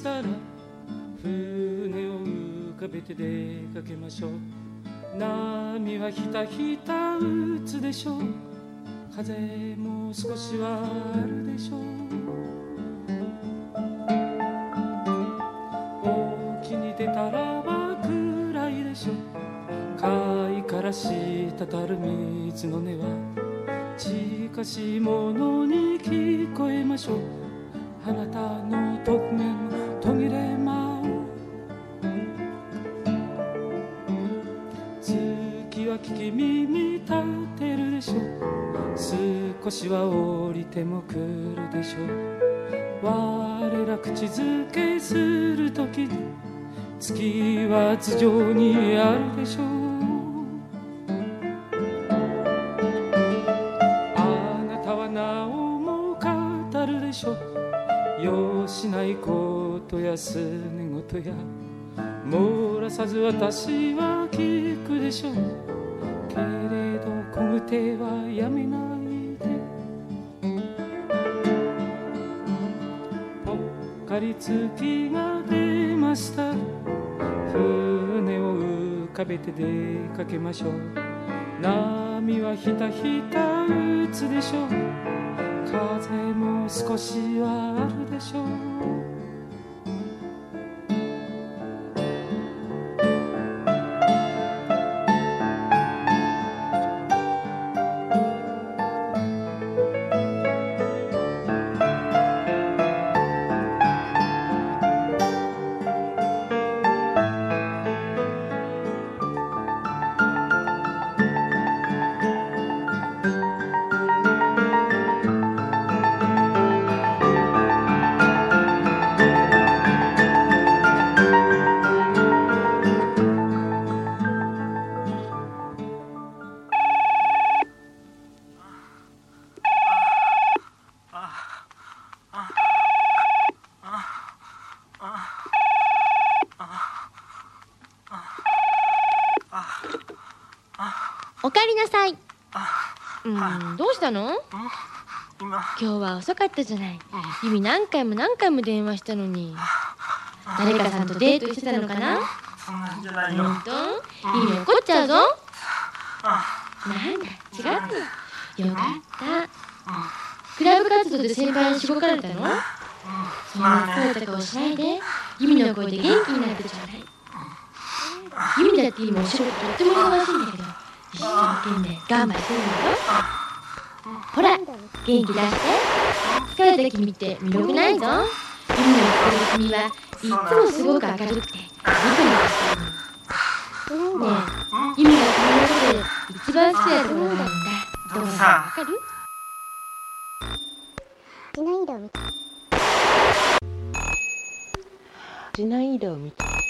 したら船を浮かべて出かけましょう。波はひたひた打つでしょう。風も少しはあるでしょう。沖に出たらば暗いでしょう。貝から滴る水の音は近しいものに聞こえましょう。あなたょ？う我ら口づけするとき月は頭上にあるでしょ？うあなたはなおも語るでしょ？うよしないことやすね事や漏らさず私は月が出ました。船を浮かべて出かけましょう。波はひたひた打つでしょう。風も少しはあるでしょう。遅かったじゃない。ゆみ何回も何回も電話したのに。誰かさんとデートしてたのかな？そんなんじゃないよ本当？ゆみ怒っちゃうぞ。なんだ、違ったの。よかった。クラブ活動で先輩にしごかれたの？そんな声とかをしないで、ゆみの声で元気になってちょうだい。ゆみだって今お仕事とっても忙しいんだけど、一生懸命頑張ってるんだよ。ほら、元気出して。疲れた君って魅力ないぞ。ゆみの言ってる君はいつもすごく明るくて、ニコニコして。るの。ねえ、ゆみが君のことで一番好きなところがあ。るんだ。どこだかわかる地の色を見た地の色を見て。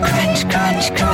crunch, crunch, crunch.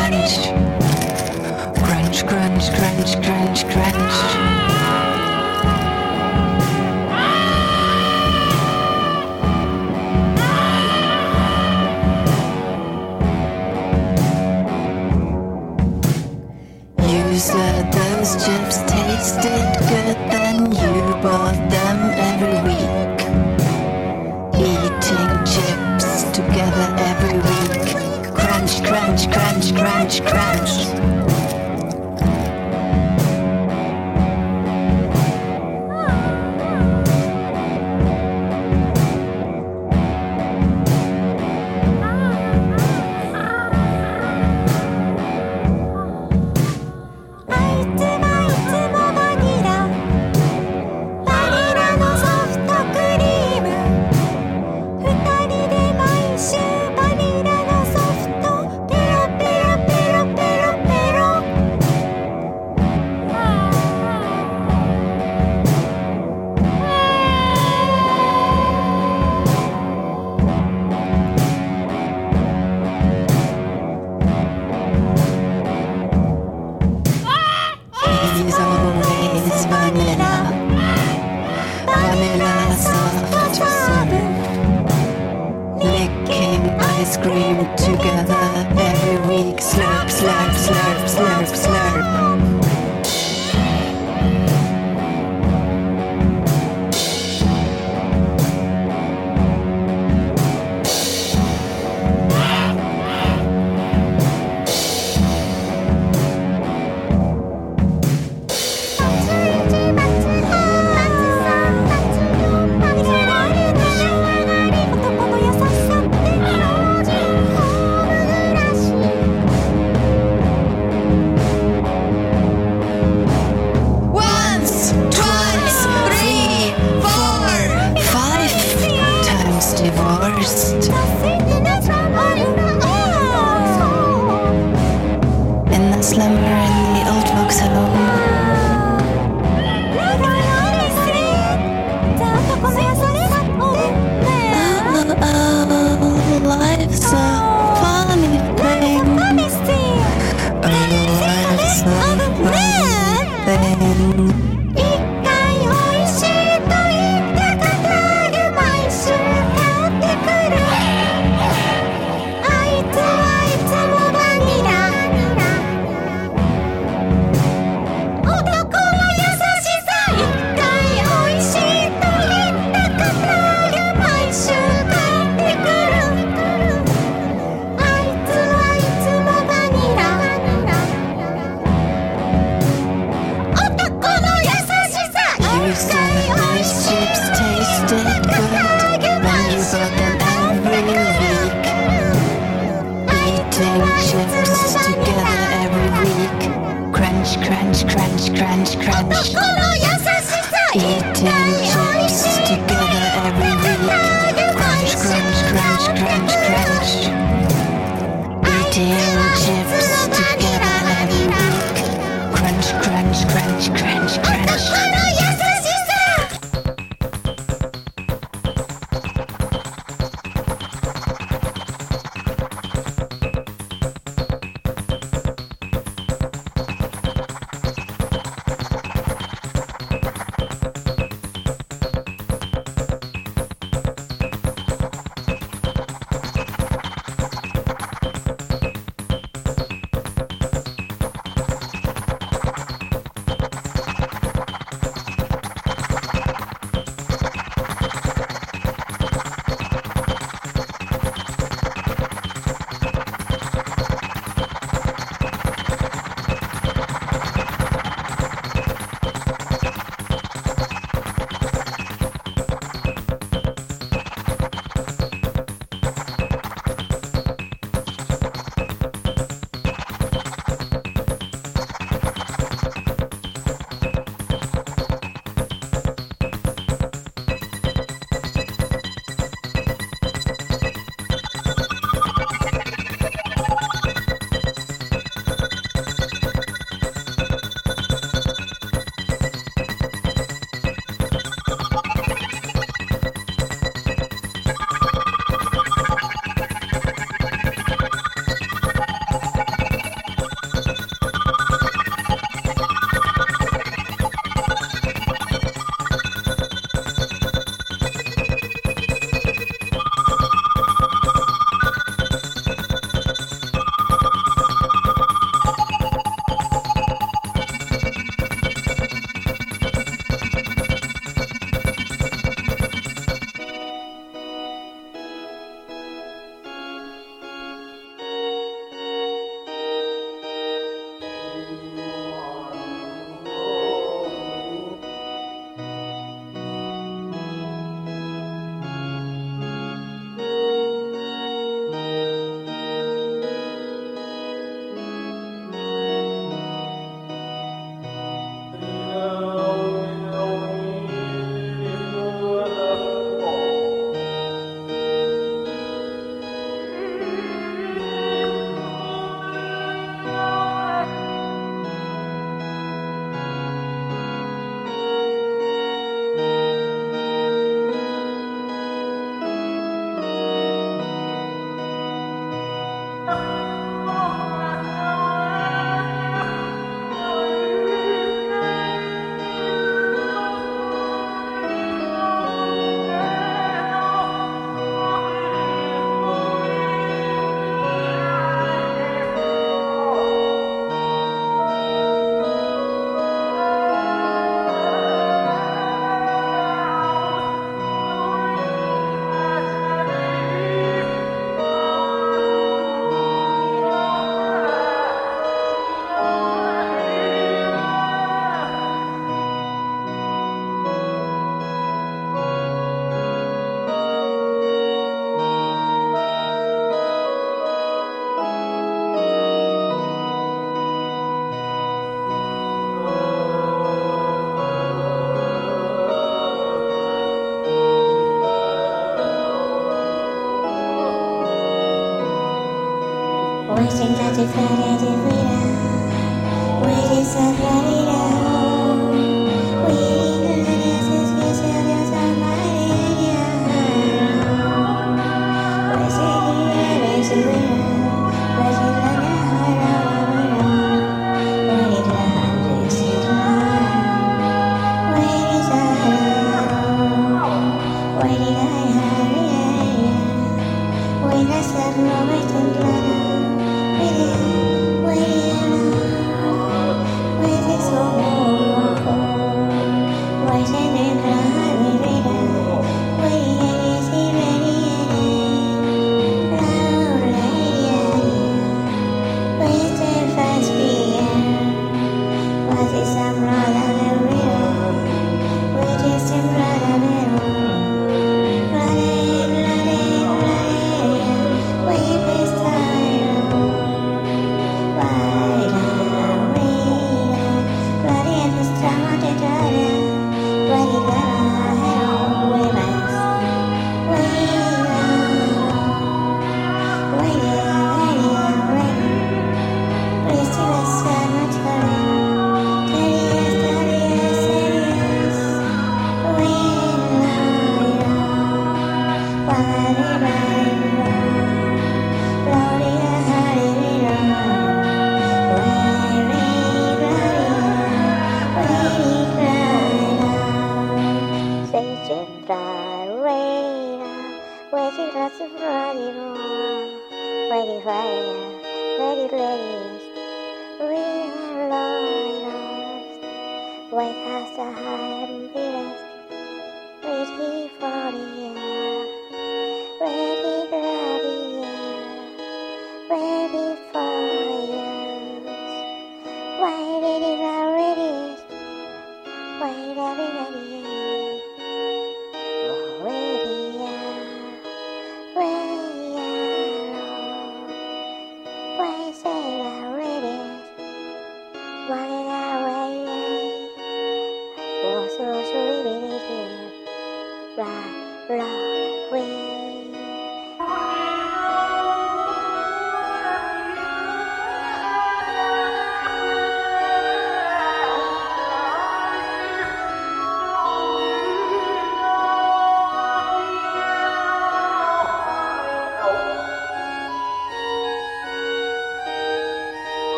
Ready for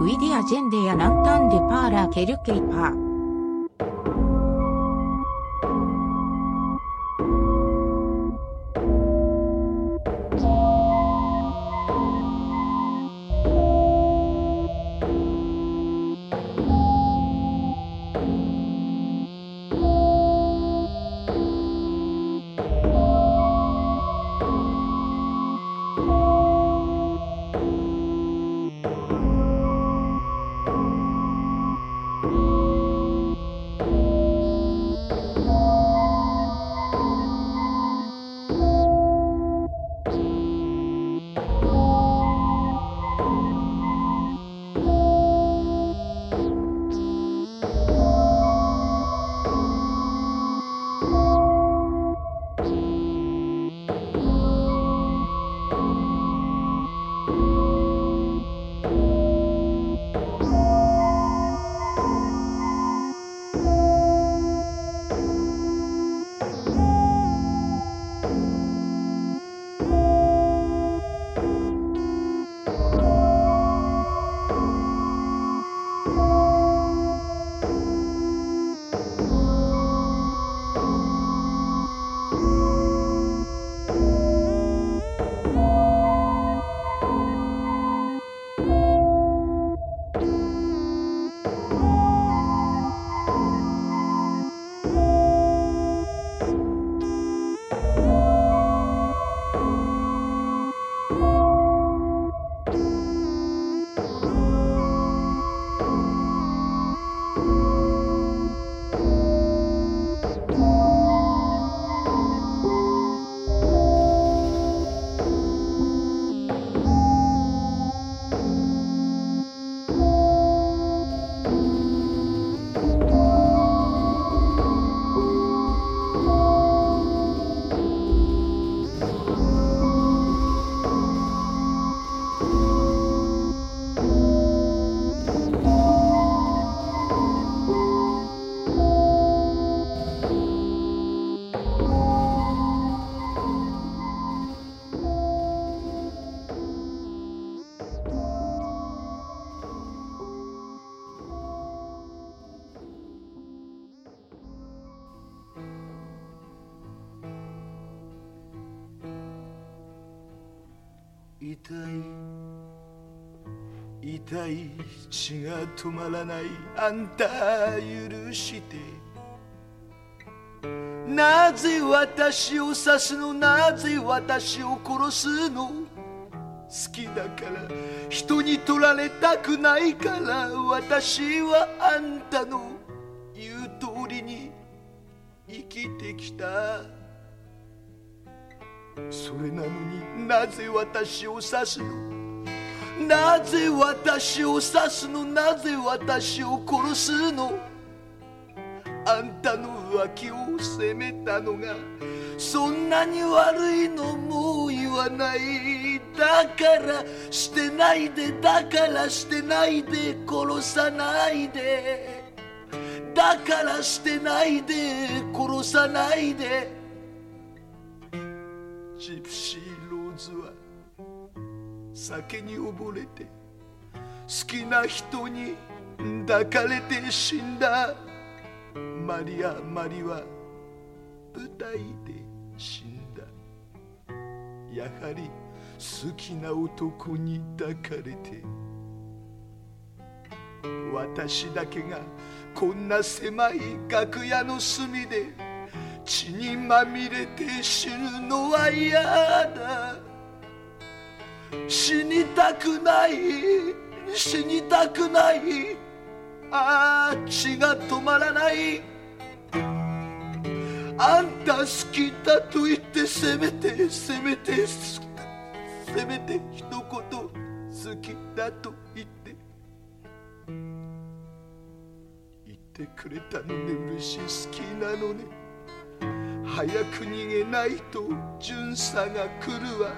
ウィディアジェンデやランタンデパーラケルケイパー。い痛い血が止まらない。あんた許して。なぜ私を刺すの？なぜ私を殺すの？好きだから。人に取られたくないから。私はあんたの言う通りに生きてきた。それなのになぜ私を刺すの？なぜ私を刺すの？なぜ私を殺すの？あんたの浮気を責めたのがそんなに悪いのもう言わない。だからしてないでだからしてないで殺さないで。だからしてないで殺さないで。ジプシーローズは酒に溺れて好きな人に抱かれて死んだ。マリア・マリは舞台で死んだ。やはり好きな男に抱かれて私だけがこんな狭い楽屋の隅で血にまみれて死ぬのは嫌だ。死にたくない死にたくない。ああ血が止まらない。あんた好きだと言ってせめてせめてせめて一言好きだと言って。言ってくれたのね嬉し好きなのね。早く逃げないと巡査が来るわ。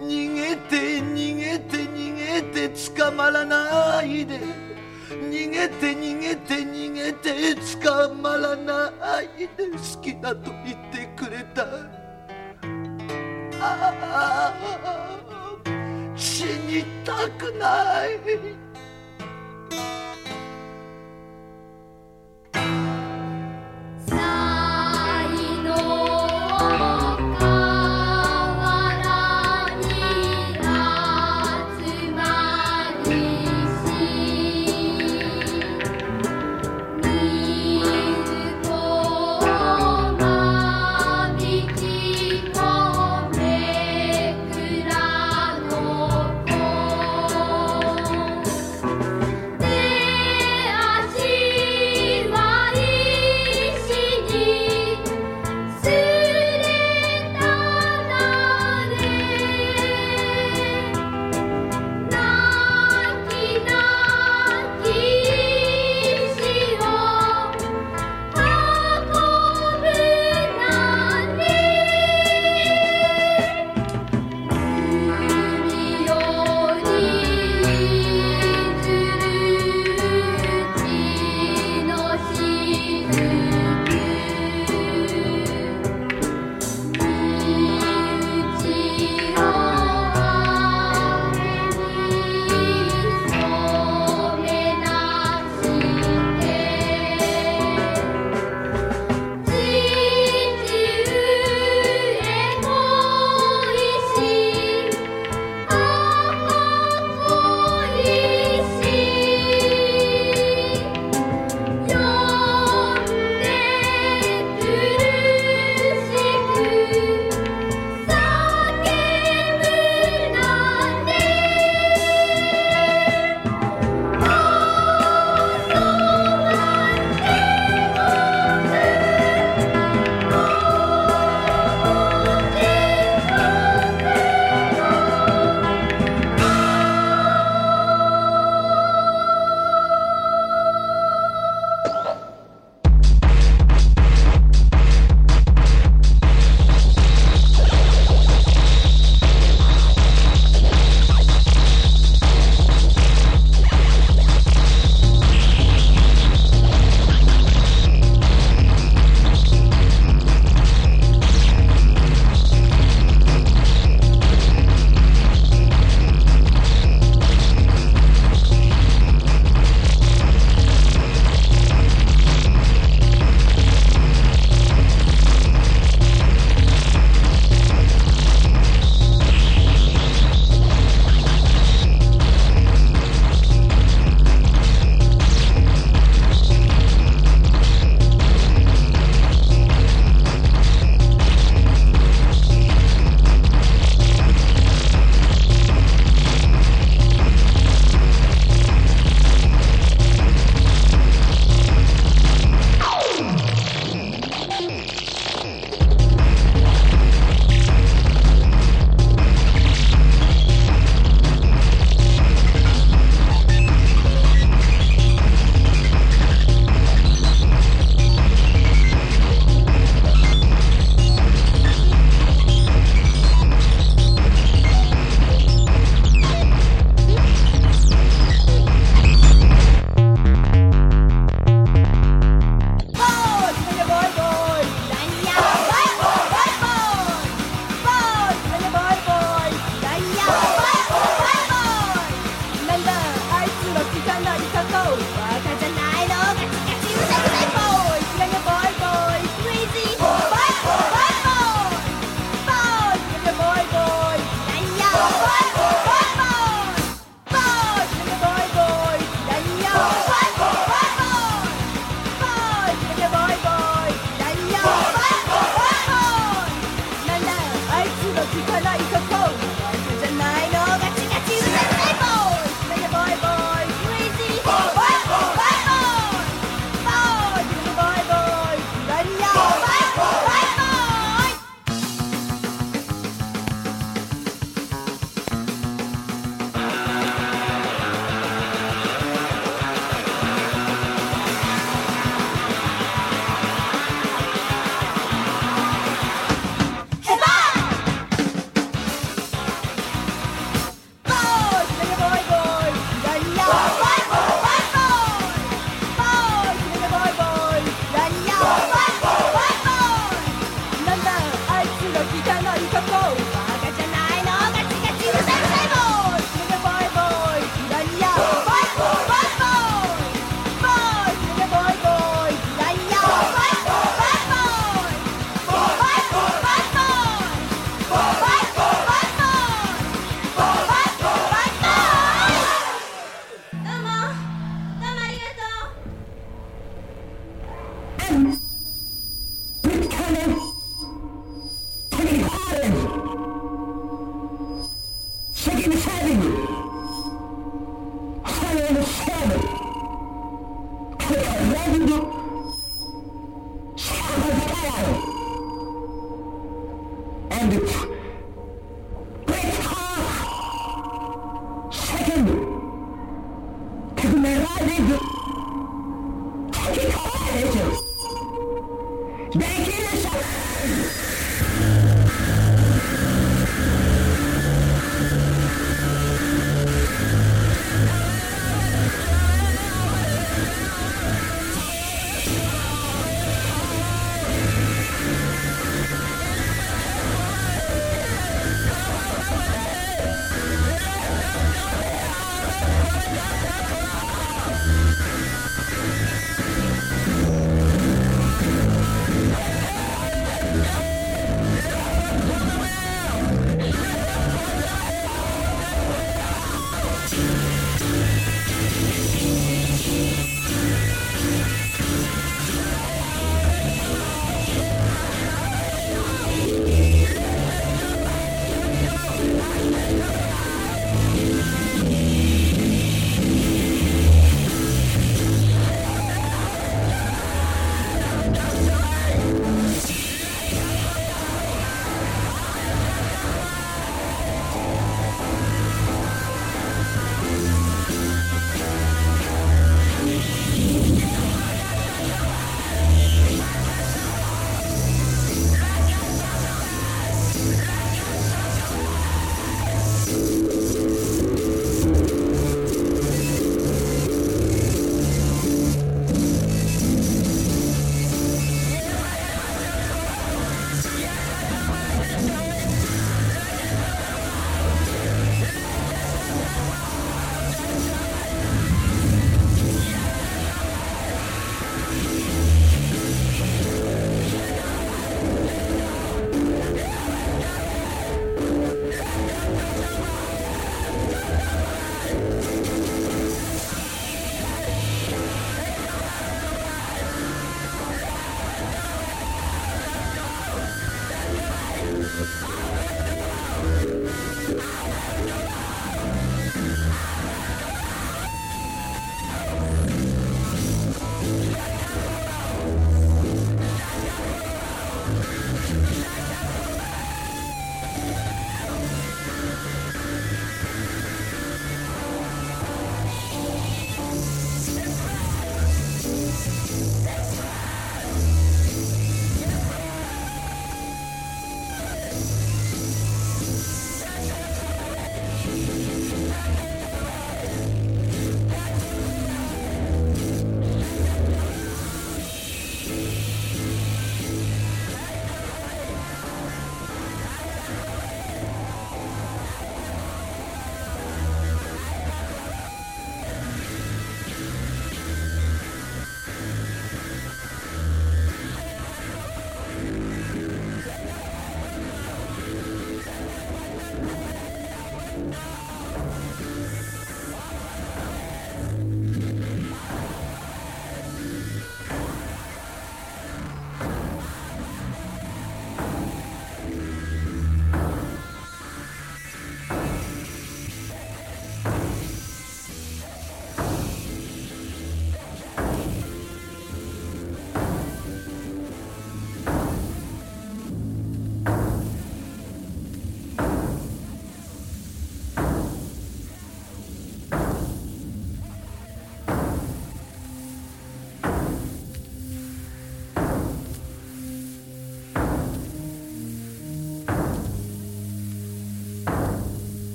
逃げて逃げて逃げて捕まらないで。逃げて逃げて逃げて捕まらないで。好きだと言ってくれた。ああ死にたくない。